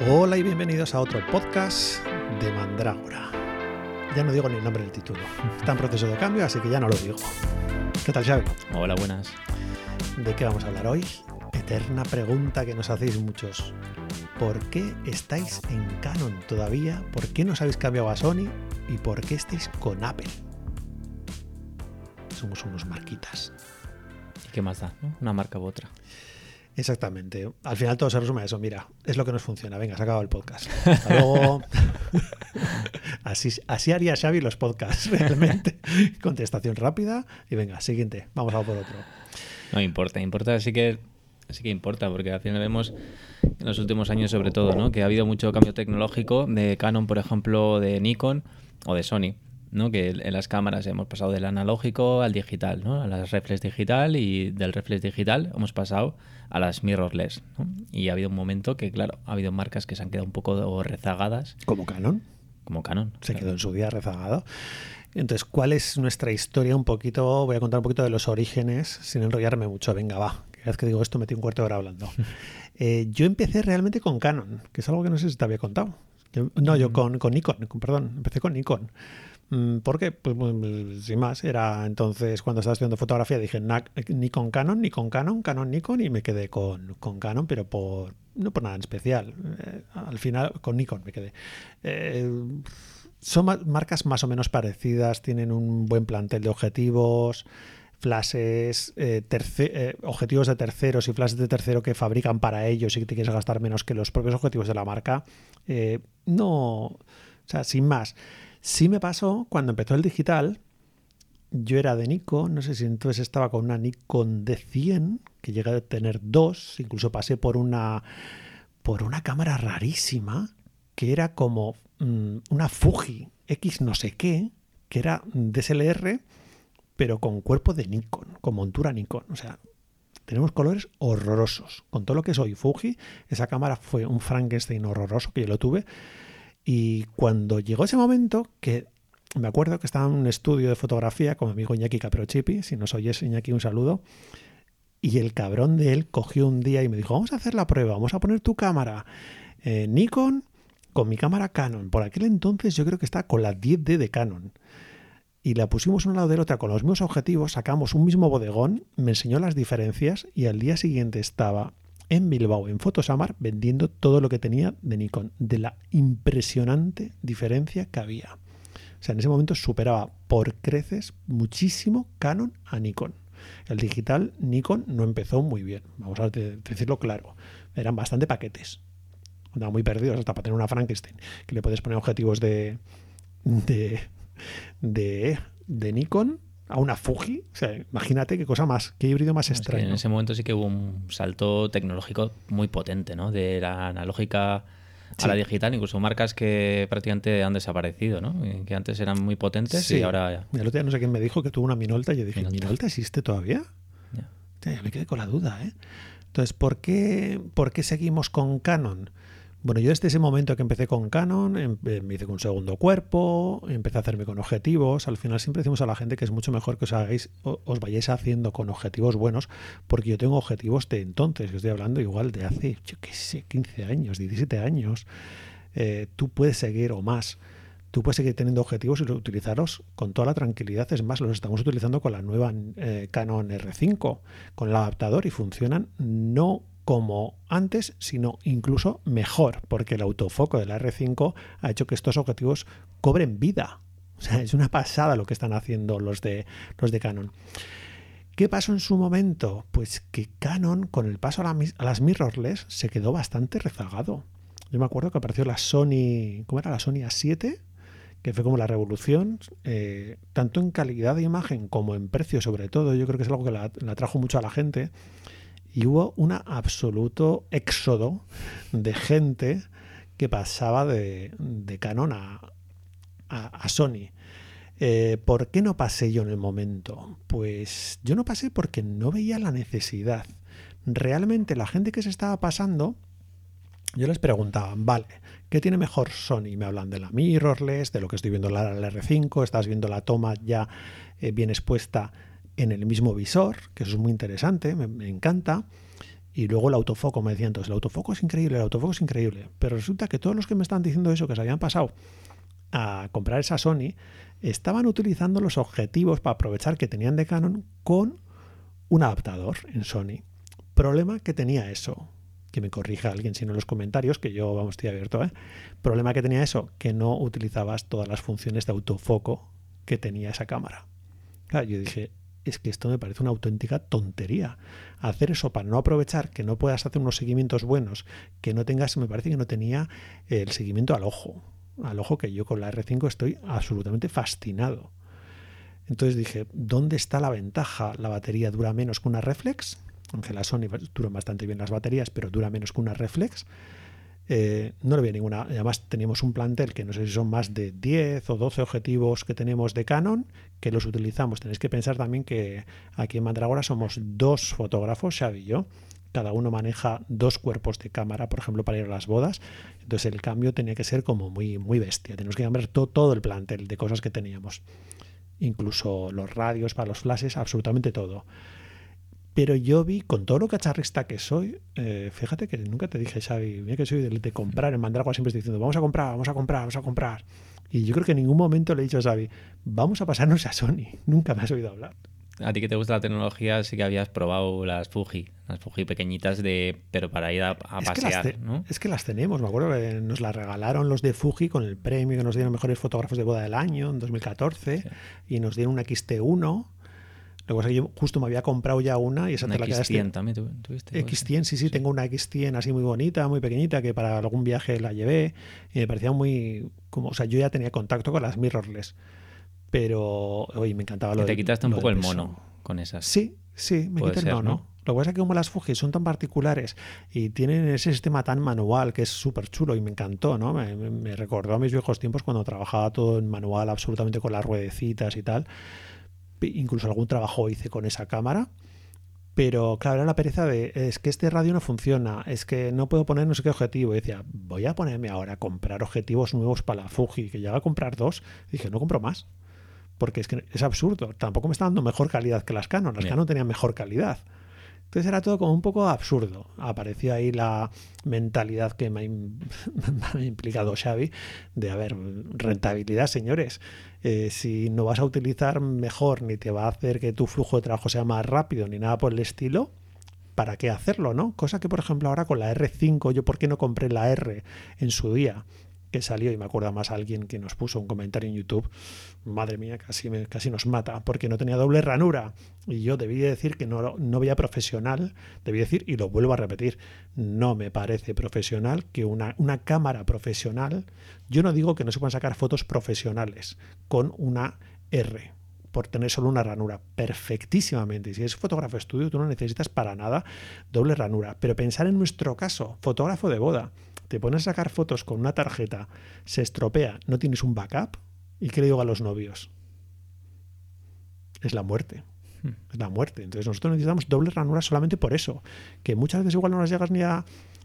Hola y bienvenidos a otro podcast de Mandrágora. Ya no digo ni el nombre del título. Está en proceso de cambio, así que ya no lo digo. ¿Qué tal, Xavi? Hola, buenas. ¿De qué vamos a hablar hoy? Eterna pregunta que nos hacéis muchos. ¿Por qué estáis en Canon todavía? ¿Por qué no os habéis cambiado a Sony? ¿Y por qué estáis con Apple? Somos unos marquitas. ¿Y qué más da? no? Una marca u otra. Exactamente. Al final todo se resume a eso. Mira, es lo que nos funciona. Venga, se ha acabado el podcast. Hasta luego. así, así haría Xavi los podcasts, realmente. Contestación rápida y venga, siguiente. Vamos a por otro. No importa, importa, sí que sí que importa, porque al final vemos en los últimos años sobre todo, ¿no? Que ha habido mucho cambio tecnológico de Canon, por ejemplo, de Nikon o de Sony. ¿No? que en las cámaras hemos pasado del analógico al digital, ¿no? a las reflex digital y del reflex digital hemos pasado a las mirrorless. ¿no? Y ha habido un momento que, claro, ha habido marcas que se han quedado un poco rezagadas. Como Canon. Como Canon. Se claro. quedó en su día rezagado. Entonces, ¿cuál es nuestra historia? Un poquito, voy a contar un poquito de los orígenes, sin enrollarme mucho. Venga, va. Cada vez que digo esto, metí un cuarto de hora hablando. eh, yo empecé realmente con Canon, que es algo que no sé si te había contado. No, yo con, con Nikon, perdón, empecé con Nikon. ¿Por qué? Pues, sin más, era entonces cuando estaba estudiando fotografía dije ni con Canon, ni con Canon, Canon, Nikon y me quedé con, con Canon, pero por no por nada en especial. Eh, al final con Nikon me quedé. Eh, son marcas más o menos parecidas, tienen un buen plantel de objetivos, flashes, eh, objetivos de terceros y flashes de tercero que fabrican para ellos y que te quieres gastar menos que los propios objetivos de la marca. no, o sea, sin más. Sí me pasó cuando empezó el digital, yo era de Nikon, no sé si entonces estaba con una Nikon D100, que llegué a tener dos, incluso pasé por una, por una cámara rarísima, que era como mmm, una Fuji X no sé qué, que era DSLR, pero con cuerpo de Nikon, con montura Nikon. O sea, tenemos colores horrorosos. Con todo lo que soy Fuji, esa cámara fue un Frankenstein horroroso que yo lo tuve. Y cuando llegó ese momento, que me acuerdo que estaba en un estudio de fotografía con mi amigo Iñaki Caprochipi, si nos oyes Iñaki un saludo, y el cabrón de él cogió un día y me dijo, vamos a hacer la prueba, vamos a poner tu cámara eh, Nikon con mi cámara Canon. Por aquel entonces yo creo que estaba con la 10D de Canon. Y la pusimos una lado de la otra con los mismos objetivos, sacamos un mismo bodegón, me enseñó las diferencias y al día siguiente estaba en Bilbao, en Fotosamar, vendiendo todo lo que tenía de Nikon, de la impresionante diferencia que había. O sea, en ese momento superaba por creces muchísimo Canon a Nikon. El digital Nikon no empezó muy bien, vamos a decirlo claro. Eran bastante paquetes. Andaban muy perdidos hasta para tener una Frankenstein, que le puedes poner objetivos de, de, de, de Nikon a una Fuji. O sea, imagínate qué cosa más, qué híbrido más extraño. Es que en ese momento sí que hubo un salto tecnológico muy potente, ¿no? De la analógica a sí. la digital, incluso marcas que prácticamente han desaparecido, ¿no? Que antes eran muy potentes sí. y ahora... El otro día no sé quién me dijo que tuvo una Minolta y yo dije, ¿Minolta, ¿Minolta existe todavía? Ya. Ya me quedé con la duda, ¿eh? Entonces, ¿por qué, ¿por qué seguimos con Canon? Bueno, yo desde ese momento que empecé con Canon, em, me hice con un segundo cuerpo, empecé a hacerme con objetivos. Al final siempre decimos a la gente que es mucho mejor que os hagáis, os vayáis haciendo con objetivos buenos, porque yo tengo objetivos de entonces, que estoy hablando igual de hace, yo qué sé, 15 años, 17 años. Eh, tú puedes seguir o más. Tú puedes seguir teniendo objetivos y utilizarlos con toda la tranquilidad. Es más, los estamos utilizando con la nueva eh, Canon R5, con el adaptador y funcionan no como antes, sino incluso mejor, porque el autofoco de la R5 ha hecho que estos objetivos cobren vida. O sea, es una pasada lo que están haciendo los de, los de Canon. ¿Qué pasó en su momento? Pues que Canon, con el paso a, la, a, las mirrorless, se quedó bastante rezagado. Yo me acuerdo que apareció la Sony, ¿cómo era? La Sony A7, que fue como la revolución, eh, tanto en calidad de imagen como en precio sobre todo. Yo creo que es algo que la, la trajo mucho a la gente y hubo un absoluto éxodo de gente que pasaba de, Canon a, Sony. Eh, ¿Por qué no pasé yo en el momento? Pues yo no pasé porque no veía la necesidad. Realmente la gente que se estaba pasando, yo les preguntaba, vale, ¿qué tiene mejor Sony? Me hablan de la mirrorless, de lo que estoy viendo en la, la R5, estás viendo la toma ya eh, bien expuesta en el mismo visor, que eso es muy interesante, me, encanta. Y luego el autofoco, me decían entonces, el autofoco es increíble, el autofoco es increíble. Pero resulta que todos los que me están diciendo eso, que se habían pasado a comprar esa Sony, estaban utilizando los objetivos para aprovechar que tenían de Canon con un adaptador en Sony. Problema que tenía eso, que me corrija alguien si no en los comentarios, que yo, vamos, estoy abierto, ¿eh? Problema que tenía eso, que no utilizabas todas las funciones de autofoco que tenía esa cámara. Claro, yo dije, es que esto me parece una auténtica tontería. Hacer eso para no aprovechar que no puedas hacer unos seguimientos buenos, que no tengas, me parece que no tenía el seguimiento al ojo. Al ojo que yo con la R5 estoy absolutamente fascinado. Entonces dije, ¿dónde está la ventaja? La batería dura menos que una reflex, aunque la Sony duran bastante bien las baterías, pero dura menos que una reflex. Eh, no le veo ninguna. Además, teníamos un plantel que no sé si son más de 10 o 12 objetivos que tenemos de Canon, que los utilizamos. Tenéis que pensar también que aquí en Mandragora somos dos fotógrafos, Xavi y yo. Cada uno maneja dos cuerpos de cámara, por ejemplo, para ir a las bodas. Entonces el cambio tenía que ser como muy, muy bestia. Tenemos que cambiar todo, todo el plantel de cosas que teníamos incluso los radios para los flashes, absolutamente todo. Pero yo vi, con todo lo cacharrista que soy, eh, fíjate que nunca te dije, Xavi, mira que soy de, comprar. En Mandragua siempre estoy diciendo, vamos a comprar, vamos a comprar, vamos a comprar. Y yo creo que en ningún momento le he dicho a Xavi, vamos a pasarnos a Sony. Nunca me has oído hablar. A ti que te gusta la tecnología, sí que habías probado las Fuji, las Fuji pequeñitas de, pero para ir a, pasear, ¿no? Es que las tenemos, me acuerdo que nos las regalaron los de Fuji con el premio que nos dieron mejores fotógrafos de boda del año en 2014 y nos dieron una XT1. Luego que yo justo me había comprado ya una y esa te la quedaste. X100 también tuviste. X100, sí, sí, tengo una X100 así muy bonita, muy pequeñita, que para algún viaje la llevé y me parecía muy. como O sea, yo ya tenía contacto con las mirrorless pero oye, me encantaba lo que Te quitaste un poco el mono con esas. Sí, sí, me quité el mono. Lo que pasa es que como las Fuji son tan particulares y tienen ese sistema tan manual que es súper chulo y me encantó, ¿no? Me, recordó a mis viejos tiempos cuando trabajaba todo en manual absolutamente con las ruedecitas y tal. Incluso algún trabajo hice con esa cámara. Pero claro, era la pereza de, es que este radio no funciona, es que no puedo poner no sé qué objetivo. Y decía, voy a ponerme ahora a comprar objetivos nuevos para la Fuji, que llega a comprar dos. Y dije, no compro más porque es que es absurdo. Tampoco me está dando mejor calidad que las Canon. Las Canon tenían mejor calidad. Entonces era todo como un poco absurdo. Apareció ahí la mentalidad que me ha, implicado Xavi de, a ver, rentabilidad, señores. Eh, si no vas a utilizar mejor, ni te va a hacer que tu flujo de trabajo sea más rápido, ni nada por el estilo, ¿para qué hacerlo, no? Cosa que, por ejemplo, ahora con la R5, yo por qué no compré la R en su día que salió, y me acuerdo más alguien que nos puso un comentario en YouTube, madre mía, casi, casi nos mata, porque no tenía doble ranura. Y yo debí decir que no, no veía profesional, debí decir, y lo vuelvo a repetir, no me parece profesional que una, una cámara profesional, yo no digo que no se puedan sacar fotos profesionales con una R, por tener solo una ranura, perfectísimamente. Y si es fotógrafo estudio, tú no necesitas para nada doble ranura. Pero pensar en nuestro caso, fotógrafo de boda, te pones a sacar fotos con una tarjeta, se estropea, no tienes un backup, ¿y qué le digo a los novios? Es la muerte. Hmm. Es la muerte. Entonces nosotros necesitamos doble ranura solamente por eso, que muchas veces igual no las llegas ni a,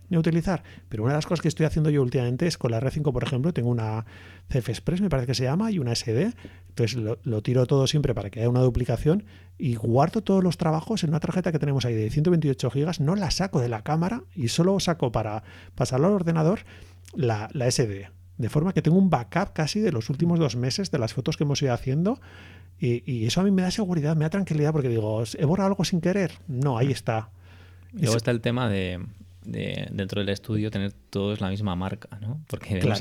ni utilizar. Pero una de las cosas que estoy haciendo yo últimamente es con la R5, por ejemplo, tengo una CF Express, me parece que se llama, y una SD. Entonces lo, tiro todo siempre para que haya una duplicación y guardo todos los trabajos en una tarjeta que tenemos ahí de 128 gigas. No la saco de la cámara y solo saco para pasarlo al ordenador la, la SD. De forma que tengo un backup casi de los últimos dos meses de las fotos que hemos ido haciendo. Y, y, eso a mí me da seguridad, me da tranquilidad porque digo, ¿he borrado algo sin querer? No, ahí está. Luego está el tema de, dentro del estudio tener todos la misma marca, ¿no? Porque vemos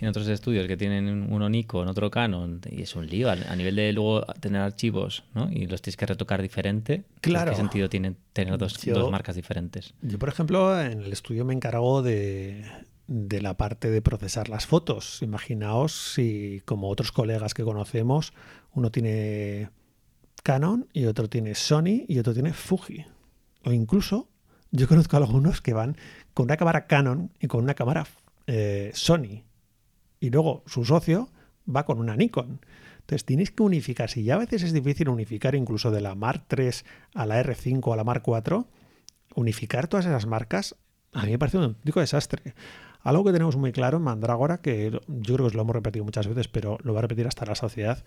en otros estudios que tienen uno Nikon, otro Canon, y es un lío a, nivel de luego tener archivos, ¿no? Y los tienes que retocar diferente. Claro. ¿Qué sentido tiene tener dos, dos marcas diferentes? Yo, por ejemplo, en el estudio me encargo de, de la parte de procesar las fotos. Imaginaos si, como otros colegas que conocemos, uno tiene Canon y otro tiene Sony y otro tiene Fuji. O incluso yo conozco a algunos que van con una cámara Canon y con una cámara eh, Sony. Y luego su socio va con una Nikon. Entonces tienes que unificar. Si ya a veces es difícil unificar incluso de la Mark III a la R5 a la Mark IV, unificar todas esas marcas a mí me parece un auténtico desastre. Algo que tenemos muy claro en Mandrágora, que yo creo que lo hemos repetido muchas veces, pero lo va a repetir hasta la sociedad,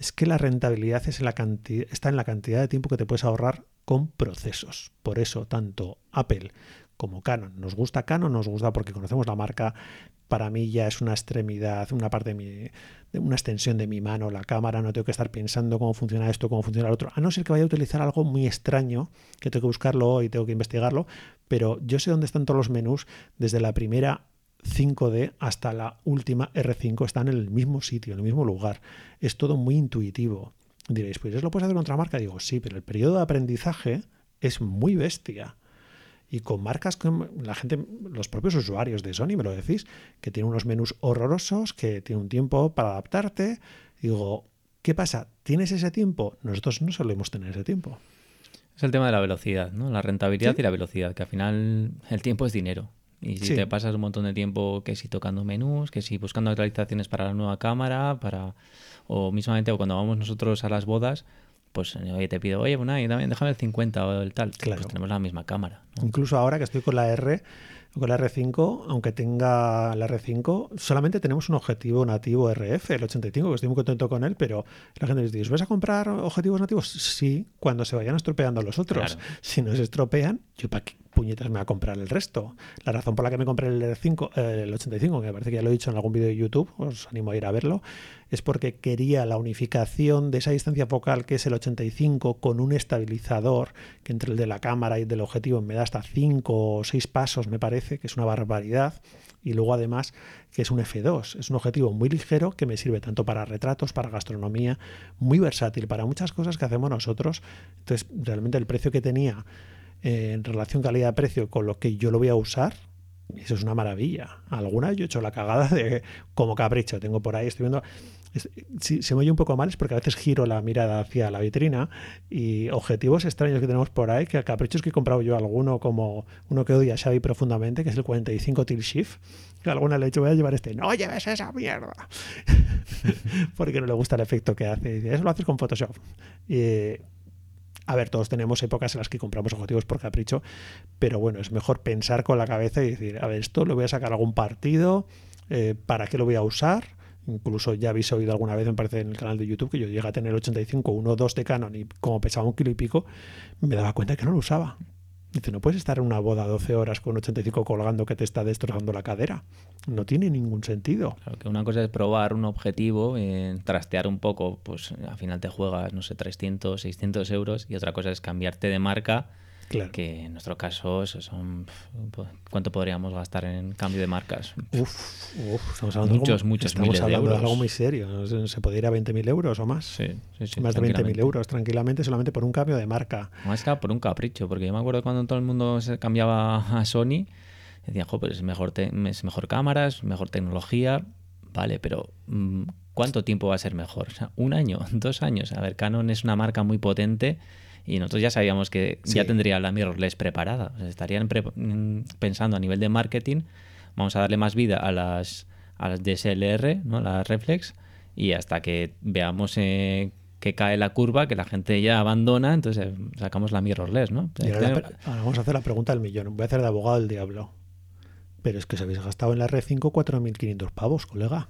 es que la rentabilidad está en la cantidad de tiempo que te puedes ahorrar con procesos. Por eso, tanto Apple como Canon. Nos gusta Canon, nos gusta porque conocemos la marca. Para mí ya es una extremidad, una parte de mi, una extensión de mi mano, la cámara. No tengo que estar pensando cómo funciona esto, cómo funciona lo otro. A no ser que vaya a utilizar algo muy extraño, que tengo que buscarlo y tengo que investigarlo. Pero yo sé dónde están todos los menús desde la primera 5D hasta la última R5 están en el mismo sitio, en el mismo lugar. Es todo muy intuitivo. Diréis, pues eso lo puedes hacer con otra marca. Digo, sí, pero el periodo de aprendizaje es muy bestia. Y con marcas como la gente, los propios usuarios de Sony, me lo decís, que tienen unos menús horrorosos, que tienen un tiempo para adaptarte. Digo, ¿qué pasa? ¿Tienes ese tiempo? Nosotros no solemos tener ese tiempo. Es el tema de la velocidad, ¿no? La rentabilidad y la velocidad, que al final el tiempo es dinero. Y si te pasas un montón de tiempo que si tocando menús, que si buscando actualizaciones para la nueva cámara, para o mismamente o cuando vamos nosotros a las bodas, pues oye, te pido, oye, bueno, y también déjame el 50 o el tal. Claro. Pues tenemos la misma cámara. Incluso ahora que estoy con la R, con la R5, aunque tenga la R5, solamente tenemos un objetivo nativo RF, el 85, que estoy muy contento con él, pero la gente dice, ¿vas a comprar objetivos nativos? Sí, cuando se vayan estropeando los otros. Si no se estropean, yo para qué puñetas me voy a comprar el resto. La razón por la que me compré el, R5, el 85, que me parece que ya lo he dicho en algún vídeo de YouTube, os animo a ir a verlo, es porque quería la unificación de esa distancia focal que es el 85 con un estabilizador que entre el de la cámara y el del objetivo me da hasta 5 o 6 pasos, me parece, que es una barbaridad. Y luego además que es un F2, es un objetivo muy ligero que me sirve tanto para retratos, para gastronomía, muy versátil, para muchas cosas que hacemos nosotros. Entonces, realmente el precio que tenía eh, en relación calidad-precio con lo que yo lo voy a usar, eso es una maravilla. Alguna yo he hecho la cagada de como capricho. Tengo por ahí, estoy viendo si se me oye un poco mal es porque a veces giro la mirada hacia la vitrina y objetivos extraños que tenemos por ahí, que caprichos que he comprado yo alguno como uno que odia a Xavi profundamente, que es el 45 Tilt Shift, que alguna le he dicho voy a llevar este, no lleves esa mierda, porque no le gusta el efecto que hace, y eso lo haces con Photoshop. A ver, todos tenemos épocas en las que compramos objetivos por capricho, pero bueno, es mejor pensar con la cabeza y decir, a ver, esto lo voy a sacar algún partido, eh, ¿para qué lo voy a usar? Incluso ya habéis oído alguna vez, me parece, en el canal de YouTube, que yo llegué a tener 85, 1, 2 de Canon y como pesaba un kilo y pico, me daba cuenta que no lo usaba. Dice, no puedes estar en una boda 12 horas con 85 colgando que te está destrozando la cadera. No tiene ningún sentido. Que una cosa es probar un objetivo, eh, trastear un poco, pues al final te juegas, no sé, 300, 600 euros y otra cosa es cambiarte de marca que en nuestro caso son... Pues, ¿Cuánto podríamos gastar en cambio de marcas? Uf, estamos hablando muchos, muchos estamos miles hablando de, algo muy serio. Se puede ir a 20.000 euros o más. Sí, sí, sí Más de 20.000 euros tranquilamente solamente por un cambio de marca. Más que por un capricho, porque yo me acuerdo cuando todo el mundo se cambiaba a Sony, decían, jo, pues es mejor, es mejor cámaras, mejor tecnología, vale, pero mm, ¿cuánto tiempo va a ser mejor? O sea, un año, dos años. A ver, Canon es una marca muy potente y nosotros ya sabíamos que ya tendría la mirrorless preparada. estarían mm, pensando a nivel de marketing, vamos a darle más vida a las, a las DSLR, ¿no? las reflex, y hasta que veamos eh, que cae la curva, que la gente ya abandona, entonces eh, sacamos la mirrorless. ¿no? ahora, vamos a hacer la pregunta del millón. Voy a hacer de abogado del diablo. Pero es que os habéis gastado en la R5 4.500 pavos, colega.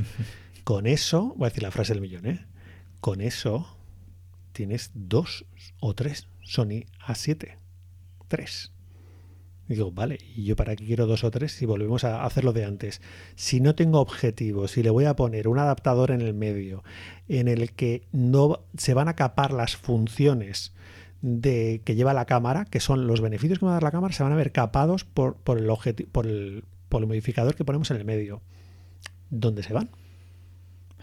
Con eso, voy a decir la frase del millón, ¿eh? Con eso tienes dos o tres Sony A7. Tres. digo, vale, ¿y yo para qué quiero dos o tres si volvemos a hacerlo de antes? Si no tengo objetivos, si le voy a poner un adaptador en el medio en el que no se van a capar las funciones de que lleva la cámara, que son los beneficios que va a dar la cámara, se van a ver capados por el, por el, por el modificador que ponemos en el medio. ¿Dónde se van?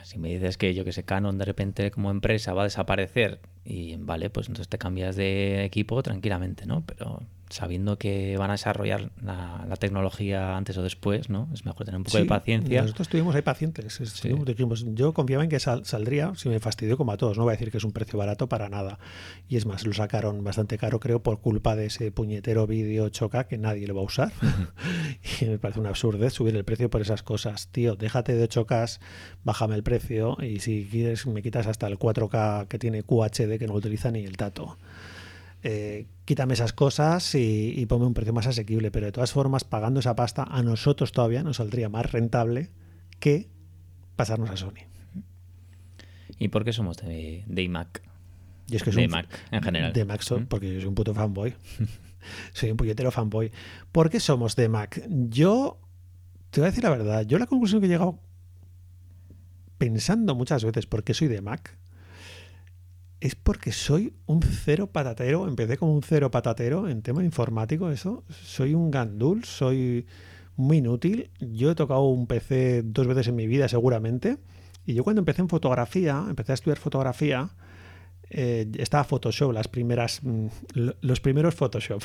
Si me dices que yo que sé, Canon de repente como empresa va a desaparecer y vale, pues entonces te cambias de equipo tranquilamente, ¿no? Pero sabiendo que van a desarrollar la, tecnología antes o después, ¿no? Es mejor tener un poco de paciencia. Nosotros estuvimos ahí pacientes. dijimos, yo confiaba en que saldría, si me fastidió como a todos, no voy a decir que es un precio barato para nada. Y es más, lo sacaron bastante caro, creo, por culpa de ese puñetero vídeo choca que nadie lo va a usar. y me parece una absurdez subir el precio por esas cosas. Tío, déjate de chocas, bájame el precio y si quieres me quitas hasta el 4K que tiene QHD que no utiliza ni el dato. Eh, quítame esas cosas y, y ponme un precio más asequible. Pero de todas formas, pagando esa pasta, a nosotros todavía nos saldría más rentable que pasarnos a Sony. ¿Y por qué somos de, de iMac? Y es que de un- Mac, en general. De Mac, so- ¿Mm? porque yo soy un puto fanboy. soy un puñetero fanboy. ¿Por qué somos de Mac? Yo, te voy a decir la verdad, yo la conclusión que he llegado pensando muchas veces por qué soy de Mac es porque soy un cero patatero. Empecé como un cero patatero en tema informático, eso. Soy un gandul, soy muy inútil. Yo he tocado un PC dos veces en mi vida, seguramente. Y yo cuando empecé en fotografía, empecé a estudiar fotografía, eh, estaba Photoshop, las primeras, mm, lo- los primeros Photoshop.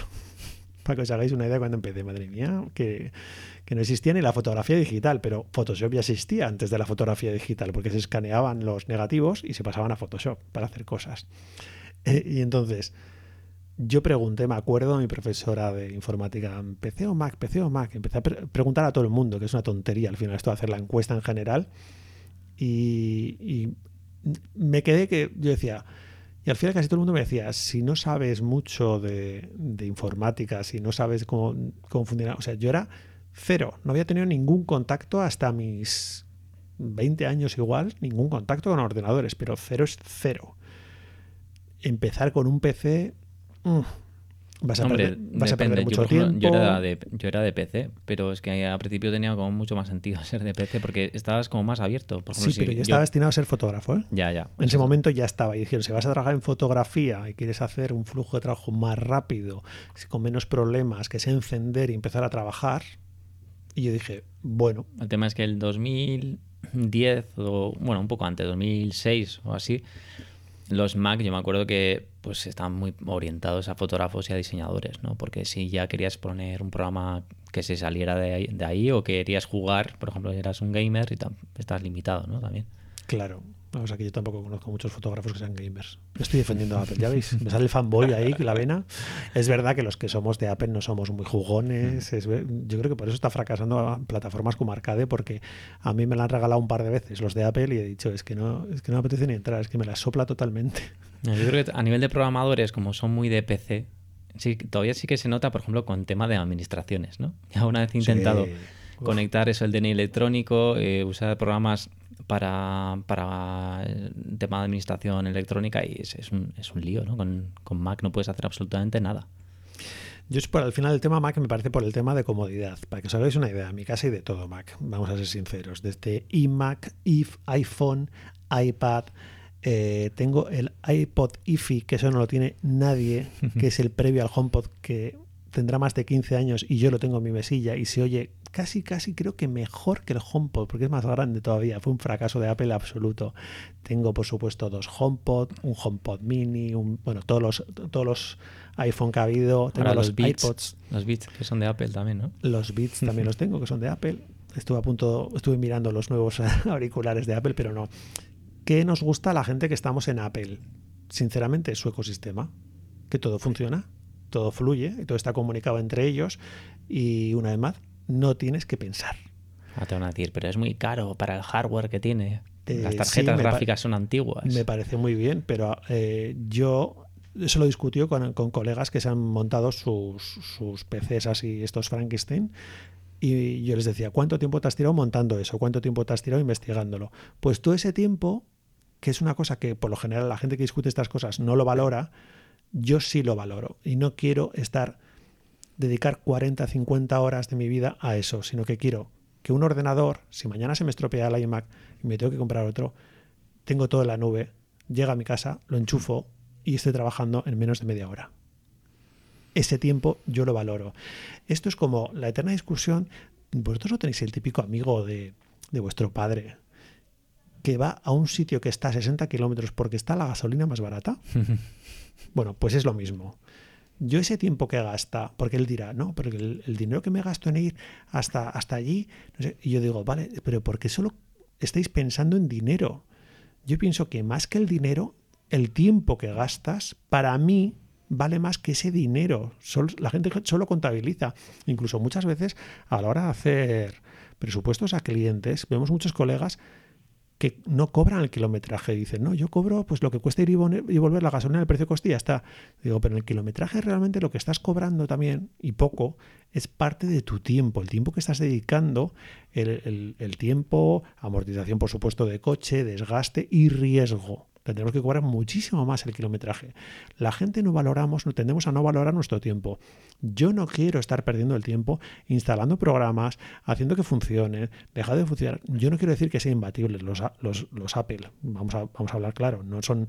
Para que os hagáis una idea cuando empecé, madre mía, que, que no existía ni la fotografía digital, pero Photoshop ya existía antes de la fotografía digital, porque se escaneaban los negativos y se pasaban a Photoshop para hacer cosas. Eh, y entonces, yo pregunté, me acuerdo a mi profesora de informática, ¿PC o Mac? ¿PC o Mac? Empecé a pre- preguntar a todo el mundo, que es una tontería al final esto de hacer la encuesta en general. Y me quedé que yo decía, y al final casi todo el mundo me decía, si no sabes mucho de, informática, si no sabes cómo, cómo o sea, yo era cero, no había tenido ningún contacto hasta mis 20 años igual, ningún contacto con ordenadores, pero cero es cero. Empezar con un PC, mm, vas a Hombre, perder, vas a perder depende. mucho yo, tiempo. yo era de, yo era de PC, pero es que al principio tenía como mucho más sentido ser de PC porque estabas como más abierto. Por ejemplo, sí, si pero yo estaba destinado a ser fotógrafo, ¿eh? Ya, ya. En ese momento ya estaba. Y dijeron, si vas a trabajar en fotografía y quieres hacer un flujo de trabajo más rápido, con menos problemas, que sea encender y empezar a trabajar. Y yo dije, bueno, El tema es que el 2010 o, bueno, un poco antes, 2006 o así, los Mac yo me acuerdo que pues estaban muy orientados a fotógrafos y a diseñadores, ¿no? Porque si ya querías poner un programa que se saliera de ahí, de ahí o querías jugar, por ejemplo, eras un gamer y estás limitado, ¿no? También. claro. O sea que yo tampoco conozco muchos fotógrafos que sean gamers. Estoy defendiendo a Apple, ya veis. Me sale el fanboy ahí, la vena. Es verdad que los que somos de Apple no somos muy jugones. es yo creo que por eso está fracasando a plataformas como Arcade, porque a mí me la han regalado un par de veces los de Apple y he dicho, es que no, es que no me apetece ni entrar, es que me la sopla totalmente. No, Yo creo que a nivel de programadores, como son muy de PC, sí, todavía sí que se nota, por ejemplo, con tema de administraciones, ¿no? Ya una vez intentado Sí. Conectar eso, el DNI electrónico, eh, usar programas para, para el tema de administración electrónica y es, es un, es un lío, ¿no? Con, con Mac no puedes hacer absolutamente nada. Yo es por al final el tema Mac me parece por el tema de comodidad. Para que os hagáis una idea, en mi casa hay de todo Mac, vamos a ser sinceros. Desde iMac, if, iPhone, iPad, eh, tengo el iPod IFI, que eso no lo tiene nadie, que es el previo al HomePod, que tendrá más de 15 años y yo lo tengo en mi mesilla y se oye casi, casi creo que mejor que el HomePod, porque es más grande todavía. Fue un fracaso de Apple absoluto. Tengo, por supuesto, dos HomePod, un HomePod mini, un, bueno, todos los, todos los iPhone que ha habido. Tengo Ahora los, los Beats, iPods, los Beats que son de Apple también, ¿no? los Beats también los tengo, que son de Apple. Estuve a punto, estuve mirando los nuevos auriculares de Apple, pero no. ¿Qué nos gusta a la gente que estamos en Apple? Sinceramente, su ecosistema. Que todo funciona, todo fluye, y todo está comunicado entre ellos. Y una vez más, no tienes que pensar. Ah, te van a decir, pero es muy caro para el hardware que tiene. Eh, Las tarjetas gráficas son antiguas. Me parece muy bien, pero eh, yo eso lo discutió con, con colegas que se han montado sus, sus PCs así, estos Frankenstein, y yo les decía, ¿cuánto tiempo te has tirado montando eso? ¿Cuánto tiempo te has tirado investigándolo? Pues todo ese tiempo, que es una cosa que por lo general la gente que discute estas cosas no lo valora, yo sí lo valoro y no quiero estar dedicar 40, 50 horas de mi vida a eso, sino que quiero que un ordenador, si mañana se me estropea el iMac y me tengo que comprar otro, tengo todo en la nube, llega a mi casa, lo enchufo y estoy trabajando en menos de media hora. Ese tiempo yo lo valoro. Esto es como la eterna discusión. Vosotros no tenéis el típico amigo de, de vuestro padre que va a un sitio que está a 60 kilómetros porque está la gasolina más barata. Bueno, pues es lo mismo. Yo ese tiempo que gasta, porque él dirá, no, porque el, dinero que me gasto en ir hasta, hasta allí, y yo digo, vale, pero ¿por qué solo estáis pensando en dinero? Yo pienso que más que el dinero, el tiempo que gastas, para mí, vale más que ese dinero. La gente solo contabiliza. Incluso muchas veces a la hora de hacer presupuestos a clientes, vemos muchos colegas que no cobran el kilometraje. Dicen, no, yo cobro pues lo que cuesta ir y, volver la gasolina, el precio coste y ya está. Digo, pero en el kilometraje realmente lo que estás cobrando también, y poco, es parte de tu tiempo, el tiempo que estás dedicando, el, el tiempo, amortización por supuesto de coche, desgaste y riesgo tendremos que cobrar muchísimo más el kilometraje. La gente no valoramos, tendemos a no valorar nuestro tiempo. Yo no quiero estar perdiendo el tiempo instalando programas, haciendo que funcionen, dejar de funcionar. Yo no quiero decir que sean imbatibles los, los, los Apple, vamos a, vamos a hablar claro, no son,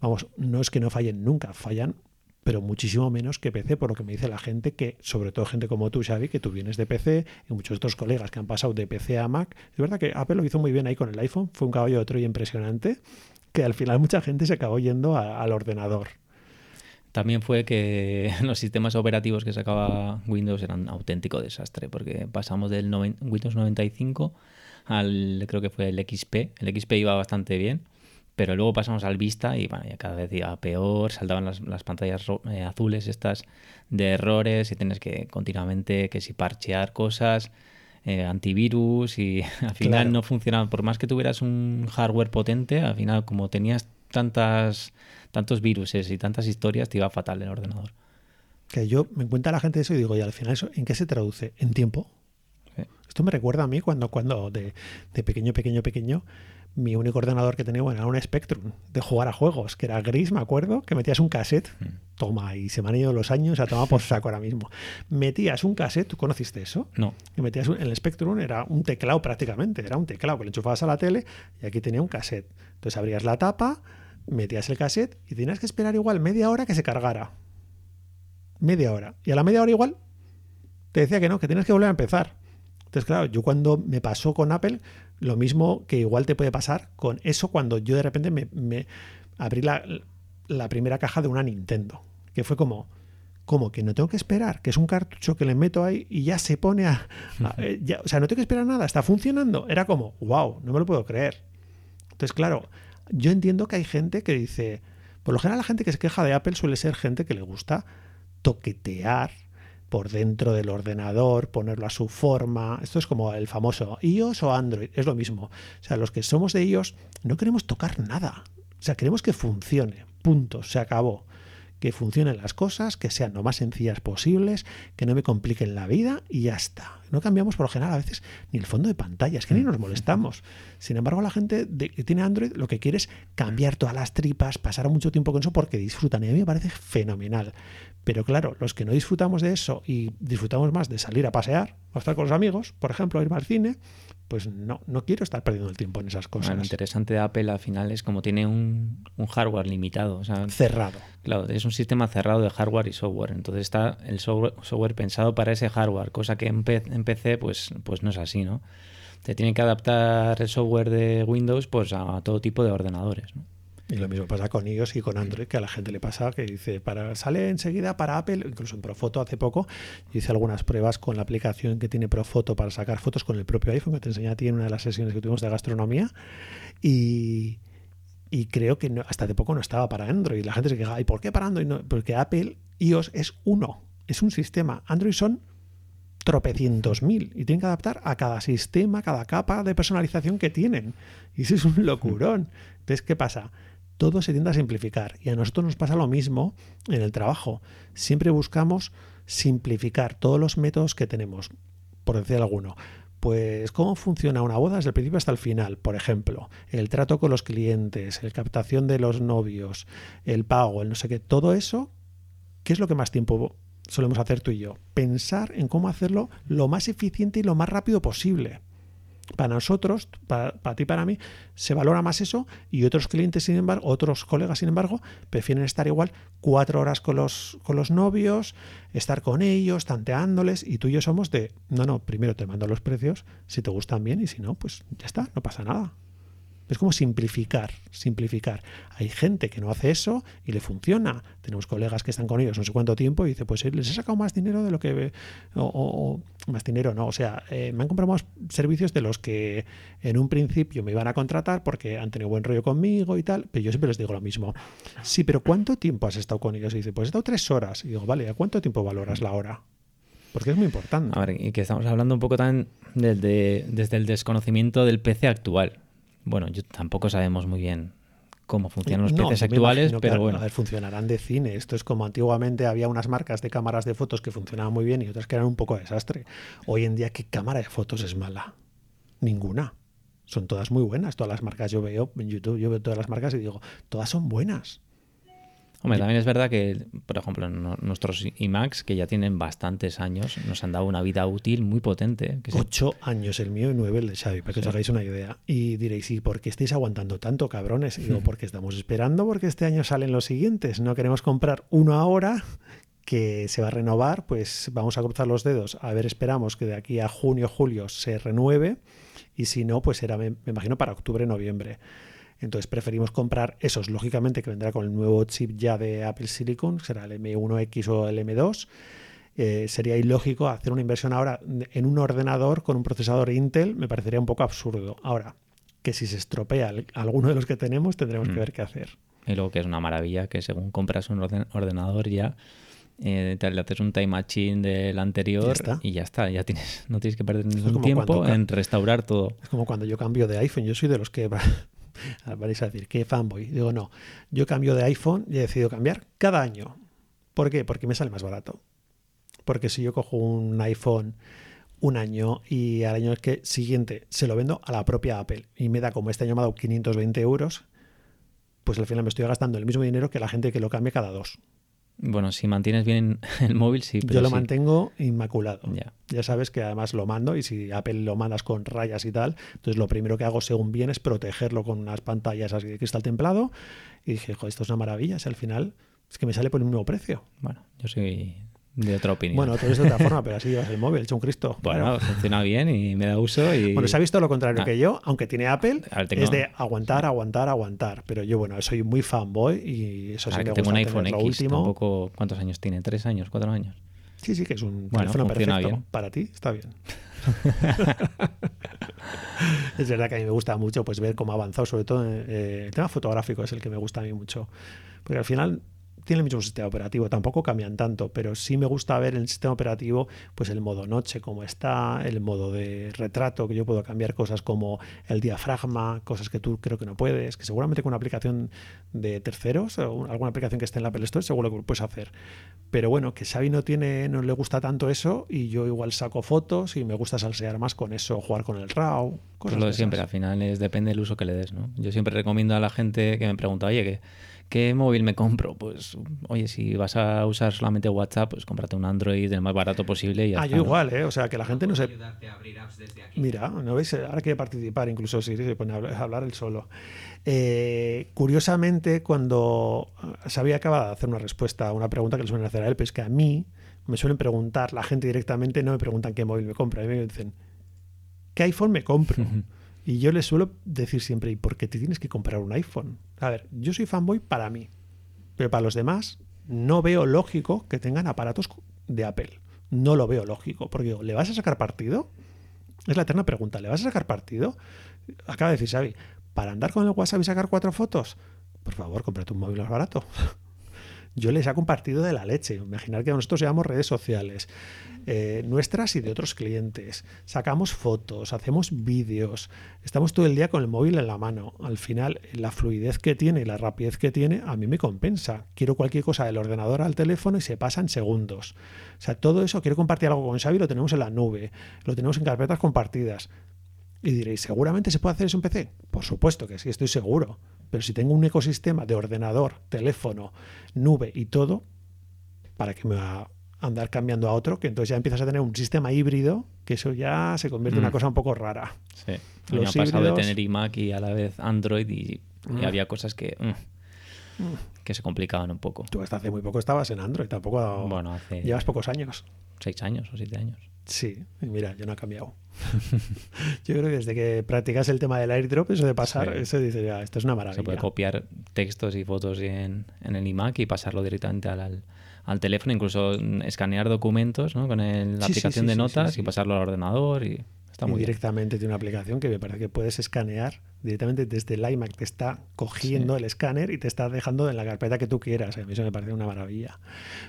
vamos, no es que no fallen nunca, fallan pero muchísimo menos que PC, por lo que me dice la gente que, sobre todo gente como tú, Xavi, que tú vienes de PC y muchos otros colegas que han pasado de PC a Mac. Es verdad que Apple lo hizo muy bien ahí con el iPhone, fue un caballo de Troya impresionante que al final mucha gente se acabó yendo al ordenador. También fue que los sistemas operativos que sacaba Windows eran un auténtico desastre, porque pasamos del Windows 95 al, creo que fue el XP. El XP iba bastante bien, pero luego pasamos al Vista y bueno, ya cada vez iba peor, saltaban las, pantallas eh, azules estas de errores y tienes que continuamente que si parchear cosas. Eh, antivirus y al final no funcionaba. Por más que tuvieras un hardware potente, al final como tenías tantas, tantos virus y tantas historias, te iba fatal el ordenador. Que yo me cuenta la gente eso y digo, ¿y al final eso en qué se traduce? ¿En tiempo? Esto me recuerda a mí cuando, cuando de, de pequeño, pequeño, pequeño, mi único ordenador que tenía bueno, era un Spectrum de jugar a juegos, que era gris, me acuerdo, que metías un cassette, mm. toma, y se me han ido los años a tomar por saco ahora mismo. Metías un cassette, ¿tú conociste eso? No. Y metías un, el Spectrum era un teclado prácticamente, era un teclado que le enchufabas a la tele y aquí tenía un cassette. Entonces abrías la tapa, metías el cassette y tenías que esperar igual media hora que se cargara. Media hora. Y a la media hora igual te decía que no, que tienes que volver a empezar. Entonces, claro, yo cuando me pasó con Apple, lo mismo que igual te puede pasar con eso cuando yo de repente me, abrí la, primera caja de una Nintendo, que fue como, como que no tengo que esperar, que es un cartucho que le meto ahí y ya se pone a... Eh, o sea, no tengo que esperar nada, está funcionando. Era como, wow, no me lo puedo creer. Entonces, claro, yo entiendo que hay gente que dice, por lo general la gente que se queja de Apple suele ser gente que le gusta toquetear por dentro del ordenador, ponerlo a su forma. Esto es como el famoso iOS o Android, es lo mismo. O sea, los que somos de iOS no queremos tocar nada. O sea, queremos que funcione. Punto, se acabó. Que funcionen las cosas, que sean lo más sencillas posibles, que no me compliquen la vida y ya está. No cambiamos por lo general a veces ni el fondo de pantalla, es que ni nos molestamos. Sin embargo, la gente que tiene Android lo que quiere es cambiar todas las tripas, pasar mucho tiempo con eso porque disfrutan y a mí me parece fenomenal. Pero claro, los que no disfrutamos de eso y disfrutamos más de salir a pasear o estar con los amigos, por ejemplo, ir al cine, pues no, no quiero estar perdiendo el tiempo en esas cosas. lo interesante de Apple al final es como tiene un, hardware limitado. cerrado. Claro, es un sistema cerrado de hardware y software. Entonces está el software, pensado para ese hardware, cosa que en, PC pues, pues no es así, ¿no? Te tiene que adaptar el software de Windows pues a todo tipo de ordenadores, ¿no? Y lo mismo pasa con iOS y con Android, que a la gente le pasa que dice, para sale enseguida para Apple, incluso en Profoto hace poco, hice algunas pruebas con la aplicación que tiene Profoto para sacar fotos con el propio iPhone, que te enseñé a ti en una de las sesiones que tuvimos de gastronomía, y, creo que hasta hace poco no estaba para Android. La gente se queja, ¿y por qué para Android? No? Porque Apple iOS es uno, es un sistema. Android son tropecientos mil y tienen que adaptar a cada sistema, cada capa de personalización que tienen. Y eso es un locurón. Entonces, ¿qué pasa? todo se tiende a simplificar. Y a nosotros nos pasa lo mismo en el trabajo. Siempre buscamos simplificar todos los métodos que tenemos, por decir alguno. Pues cómo funciona una boda desde el principio hasta el final. Por ejemplo, el trato con los clientes, el captación de los novios, el pago, el no sé qué, todo eso, ¿qué es lo que más tiempo solemos hacer tú y yo? Pensar en cómo hacerlo lo más eficiente y lo más rápido posible. Para nosotros, para, ti, para mí, se valora más eso y otros clientes, sin embargo, otros colegas, sin embargo, prefieren estar igual cuatro horas con los, con los novios, estar con ellos, tanteándoles y tú y yo somos de, no, no, primero te mando los precios, si te gustan bien y si no, pues ya está, no pasa nada. Es como simplificar, simplificar. Hay gente que no hace eso y le funciona. Tenemos colegas que están con ellos no sé cuánto tiempo y dice, pues les he sacado más dinero de lo que... O, más dinero, no. O sea, eh, me han comprado más servicios de los que en un principio me iban a contratar porque han tenido buen rollo conmigo y tal. Pero yo siempre les digo lo mismo. Sí, pero ¿cuánto tiempo has estado con ellos? Y dice, pues he estado tres horas. Y digo, vale, ¿a cuánto tiempo valoras la hora? Porque es muy importante. A ver, y que estamos hablando un poco también desde, desde el desconocimiento del PC actual Bueno, yo tampoco sabemos muy bien cómo funcionan los precios actuales, pero bueno. A ver, funcionarán de cine. Esto es como antiguamente había unas marcas de cámaras de fotos que funcionaban muy bien y otras que eran un poco desastre. Hoy en día, ¿qué cámara de fotos es mala? Ninguna. Son todas muy buenas. Todas las marcas yo veo en YouTube, yo veo todas las marcas y digo, todas son buenas. Hombre, también es verdad que, por ejemplo, nuestros iMacs, que ya tienen bastantes años, nos han dado una vida útil muy potente. Ocho años el mío y nueve el de Xavi, para que os hagáis una idea. Y diréis, ¿y por qué estáis aguantando tanto, cabrones? Y digo, hmm. porque estamos esperando, porque este año salen los siguientes. No queremos comprar uno ahora que se va a renovar, pues vamos a cruzar los dedos. A ver, esperamos que de aquí a junio, julio se renueve. Y si no, pues será, me imagino, para octubre, noviembre. Entonces preferimos comprar esos, lógicamente que vendrá con el nuevo chip ya de Apple Silicon, será el M1X o el M2. Eh, sería ilógico hacer una inversión ahora en un ordenador con un procesador Intel, me parecería un poco absurdo. Ahora, que si se estropea alguno de los que tenemos, tendremos que mm. ver qué hacer. Y luego que es una maravilla, que según compras un ordenador ya eh, te le haces un time machine del anterior y ya está, ya tienes, no tienes que perder ningún tiempo en restaurar todo. Es como cuando yo cambio de iPhone, yo soy de los que vais a decir, ¿qué fanboy? Digo, no, yo cambio de iPhone y he decidido cambiar cada año. ¿Por qué? Porque me sale más barato. Porque si yo cojo un iPhone un año y al año siguiente se lo vendo a la propia Apple y me da como este año me ha dado 520 euros, pues al final me estoy gastando el mismo dinero que la gente que lo cambia cada dos. Bueno, si mantienes bien el móvil, sí. Yo lo mantengo inmaculado. Ya sabes que además lo mando y si Apple lo mandas con rayas y tal, entonces lo primero que hago según bien es protegerlo con unas pantallas así de cristal templado. Y dije, joder, esto es una maravilla. Si al final es que me sale por el mismo precio. Bueno, yo soy de otra opinión. Bueno, tú eres de otra forma, pero así llevas el móvil, hecho un Cristo. Bueno, funciona bien y me da uso. Y... Bueno, se ha visto lo contrario ah. que yo, aunque tiene Apple, es de aguantar, aguantar, aguantar. Pero yo, bueno, soy muy fanboy y eso sí me tengo un iPhone X, último. Tampoco, ¿Cuántos años tiene? ¿Tres años? ¿Cuatro años? Sí, sí, que es un bueno, teléfono perfecto. Bien. Para ti está bien. es verdad que a mí me gusta mucho pues ver cómo ha avanzado, sobre todo eh, el tema fotográfico es el que me gusta a mí mucho. Porque al final tiene el mismo sistema operativo, tampoco cambian tanto, pero sí me gusta ver en el sistema operativo pues el modo noche como está, el modo de retrato, que yo puedo cambiar cosas como el diafragma, cosas que tú creo que no puedes, que seguramente con una aplicación de terceros o alguna aplicación que esté en la Apple Store seguro que lo puedes hacer. Pero bueno, que Xavi no tiene, no le gusta tanto eso y yo igual saco fotos y me gusta salsear más con eso, jugar con el RAW. Cosas lo de siempre, al final es depende del uso que le des, ¿no? Yo siempre recomiendo a la gente que me pregunta, oye, que ¿Qué móvil me compro? Pues, oye, si vas a usar solamente WhatsApp, pues cómprate un Android el más barato posible. Y ah, yo igual, ¿eh? O sea, que la gente no se. Mira, ¿no veis? Ahora quiere participar, incluso si se pone a hablar él solo. Eh, curiosamente, cuando se había acabado de hacer una respuesta a una pregunta que le suelen hacer a él, pues que a mí me suelen preguntar, la gente directamente no me preguntan qué móvil me compro, a mí me dicen, ¿qué iPhone me compro? Y yo les suelo decir siempre, ¿y por qué te tienes que comprar un iPhone? A ver, yo soy fanboy para mí, pero para los demás no veo lógico que tengan aparatos de Apple. No lo veo lógico, porque digo, ¿le vas a sacar partido? Es la eterna pregunta, ¿le vas a sacar partido? Acaba de decir Xavi, ¿para andar con el WhatsApp y sacar cuatro fotos? Por favor, cómprate un móvil más barato. Yo les saco un partido de la leche. Imaginar que nosotros llevamos redes sociales, eh, nuestras y de otros clientes. Sacamos fotos, hacemos vídeos, estamos todo el día con el móvil en la mano. Al final, la fluidez que tiene y la rapidez que tiene a mí me compensa. Quiero cualquier cosa del ordenador al teléfono y se pasa en segundos. O sea, todo eso, quiero compartir algo con Xavi, lo tenemos en la nube, lo tenemos en carpetas compartidas. Y diréis, ¿seguramente se puede hacer eso en PC? Por supuesto que sí, estoy seguro. Pero si tengo un ecosistema de ordenador, teléfono, nube y todo, ¿para qué me va a andar cambiando a otro? Que entonces ya empiezas a tener un sistema híbrido, que eso ya se convierte en una mm. cosa un poco rara. Sí. Lo ha pasado de tener iMac y a la vez Android y, mm. había cosas que... Mm, que se complicaban un poco. Tú hasta hace muy poco estabas en Android, tampoco... Bueno, hace... Llevas pocos años. Seis años o siete años. Sí, mira, yo no ha cambiado. yo creo que desde que practicas el tema del airdrop, eso de pasar, eso dice, ya, esto es una maravilla. Se puede copiar textos y fotos en, en el iMac y pasarlo directamente al, al, teléfono, incluso escanear documentos ¿no? con la aplicación de notas y pasarlo al ordenador. y Está y muy bien. directamente tiene una aplicación que me parece que puedes escanear directamente desde el iMac. Te está cogiendo el escáner y te está dejando en la carpeta que tú quieras. A mí eso me parece una maravilla.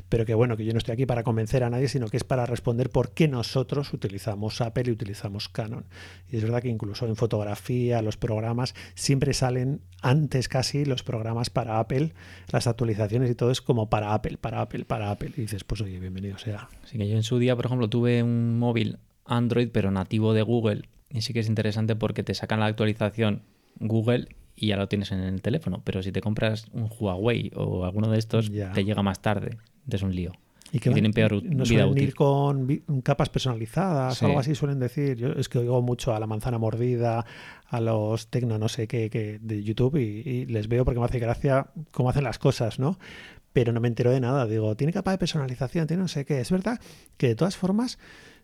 Pero que bueno, que yo no estoy aquí para convencer a nadie, sino que es para responder por qué nosotros utilizamos Apple y utilizamos Canon. Y es verdad que incluso en fotografía, los programas, siempre salen antes casi los programas para Apple, las actualizaciones y todo es como para Apple, para Apple, para Apple. Y dices, pues oye, bienvenido sea. Así que yo en su día, por ejemplo, tuve un móvil Android, pero nativo de Google. Y sí que es interesante porque te sacan la actualización Google y ya lo tienes en el teléfono. Pero si te compras un Huawei o alguno de estos, Ya. te llega más tarde. Es un lío. Y que Y tienen peor no vida suelen útil. ir con capas personalizadas, Sí. algo así suelen decir. Yo es que oigo mucho a la manzana mordida, a los tecno no sé qué, qué de YouTube y, y les veo porque me hace gracia cómo hacen las cosas, ¿no? Pero no me entero de nada. Digo, tiene capa de personalización, tiene no sé qué. Es verdad que de todas formas,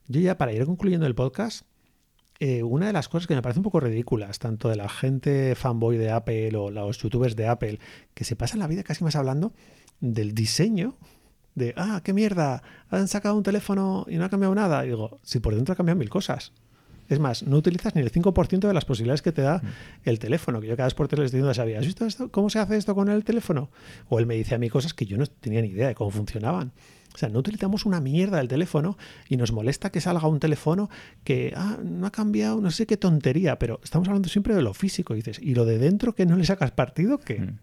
yo ya para ir concluyendo el podcast, eh, una de las cosas que me parece un poco ridículas, tanto de la gente fanboy de Apple o los youtubers de Apple, que se pasan la vida casi más hablando del diseño, de, ah, qué mierda, han sacado un teléfono y no ha cambiado nada. Y digo, si por dentro ha cambiado mil cosas. Es más, no utilizas ni el 5% de las posibilidades que te da el teléfono. Que yo cada vez por tele le estoy diciendo, ¿sabías visto esto? ¿Cómo se hace esto con el teléfono? O él me dice a mí cosas que yo no tenía ni idea de cómo funcionaban. O sea, no utilizamos una mierda del teléfono y nos molesta que salga un teléfono que ah, no ha cambiado, no sé qué tontería, pero estamos hablando siempre de lo físico. Y dices, ¿y lo de dentro que no le sacas partido? que Mm.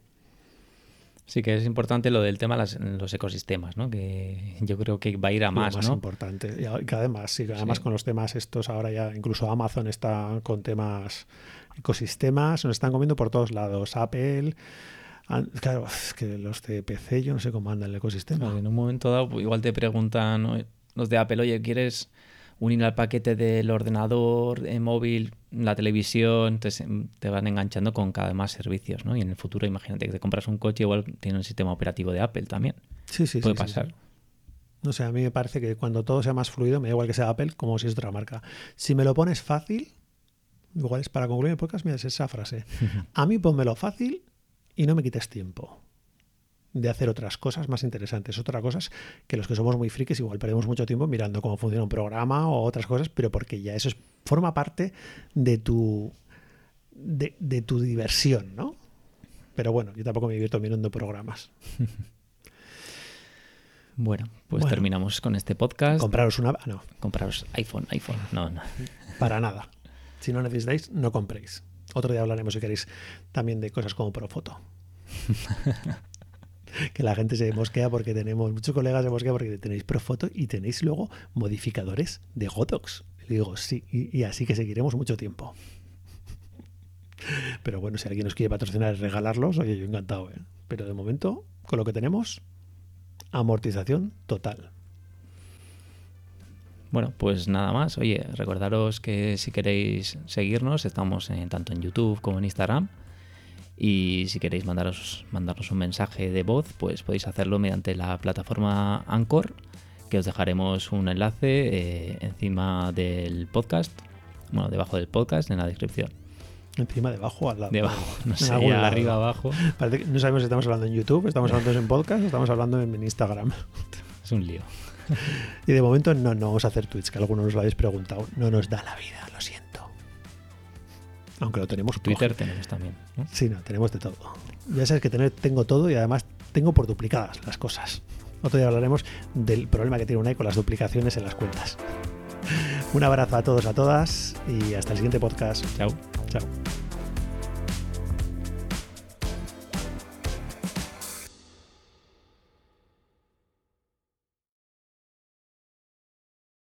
Sí que es importante lo del tema de las- los ecosistemas, ¿no? Que yo creo que va a ir a lo más, más ¿no? importante. Y que además, sí, además Sí. con los temas estos, ahora ya incluso Amazon está con temas ecosistemas, nos están comiendo por todos lados. Apple, claro, es que los de PC yo no sé cómo anda el ecosistema. Claro, en un momento dado, pues, igual te preguntan los de Apple, oye, ¿quieres unir al paquete del ordenador, el móvil, la televisión? Entonces em, te van enganchando con cada vez más servicios, ¿no? Y en el futuro, imagínate que te compras un coche, igual tiene un sistema operativo de Apple también. Sí, sí, Puede sí, pasar. sí. No sé, a mí me parece que cuando todo sea más fluido, me da igual que sea Apple como si es otra marca. Si me lo pones fácil, igual es para concluir el podcast, mira, es esa frase. A mí pónmelo fácil y no me quites tiempo de hacer otras cosas más interesantes, otras cosas que los que somos muy frikis igual perdemos mucho tiempo mirando cómo funciona un programa o otras cosas, pero porque ya eso es- forma parte de tu de, de tu diversión, ¿no? Pero bueno, yo tampoco me divierto mirando programas. Bueno, pues Bueno. terminamos con este podcast. Compraros una... No, Compraros iPhone, iPhone. No, no. para nada. Si no necesitáis, no compréis. Otro día hablaremos, si queréis, también de cosas como Profoto. que la gente se mosquea porque tenemos, muchos colegas se mosquean porque tenéis Profoto y tenéis luego modificadores de Godox. Y digo, sí, y, y así que seguiremos mucho tiempo. Pero bueno, si alguien nos quiere patrocinar y regalarlos, oye, yo encantado. ¿eh? Pero de momento, con lo que tenemos, amortización total. Bueno, pues nada más. Oye, recordaros que si queréis seguirnos, estamos en- tanto en YouTube como en Instagram. Y si queréis mandaros, mandarnos un mensaje de voz, pues podéis hacerlo mediante la plataforma Anchor, que os dejaremos un enlace eh, encima del podcast, bueno, debajo del podcast, en la descripción. Encima, debajo, al lado. Debajo, no sé, algún ya lado. arriba, abajo. Parece que no sabemos si estamos hablando en YouTube, estamos hablando en podcast, o estamos hablando en Instagram. Es un lío. Y de momento no, no vamos a hacer Twitch, que algunos nos lo habéis preguntado. No nos da la vida, lo siento. Aunque lo tenemos Twitter tenemos también. ¿no? Sí, no, tenemos de todo. Ya sabes que tener, tengo todo y además tengo por duplicadas las cosas. Otro día hablaremos del problema que tiene Unai con las duplicaciones en las cuentas. Un abrazo a todos, a todas y hasta el siguiente podcast. Chao. Chao.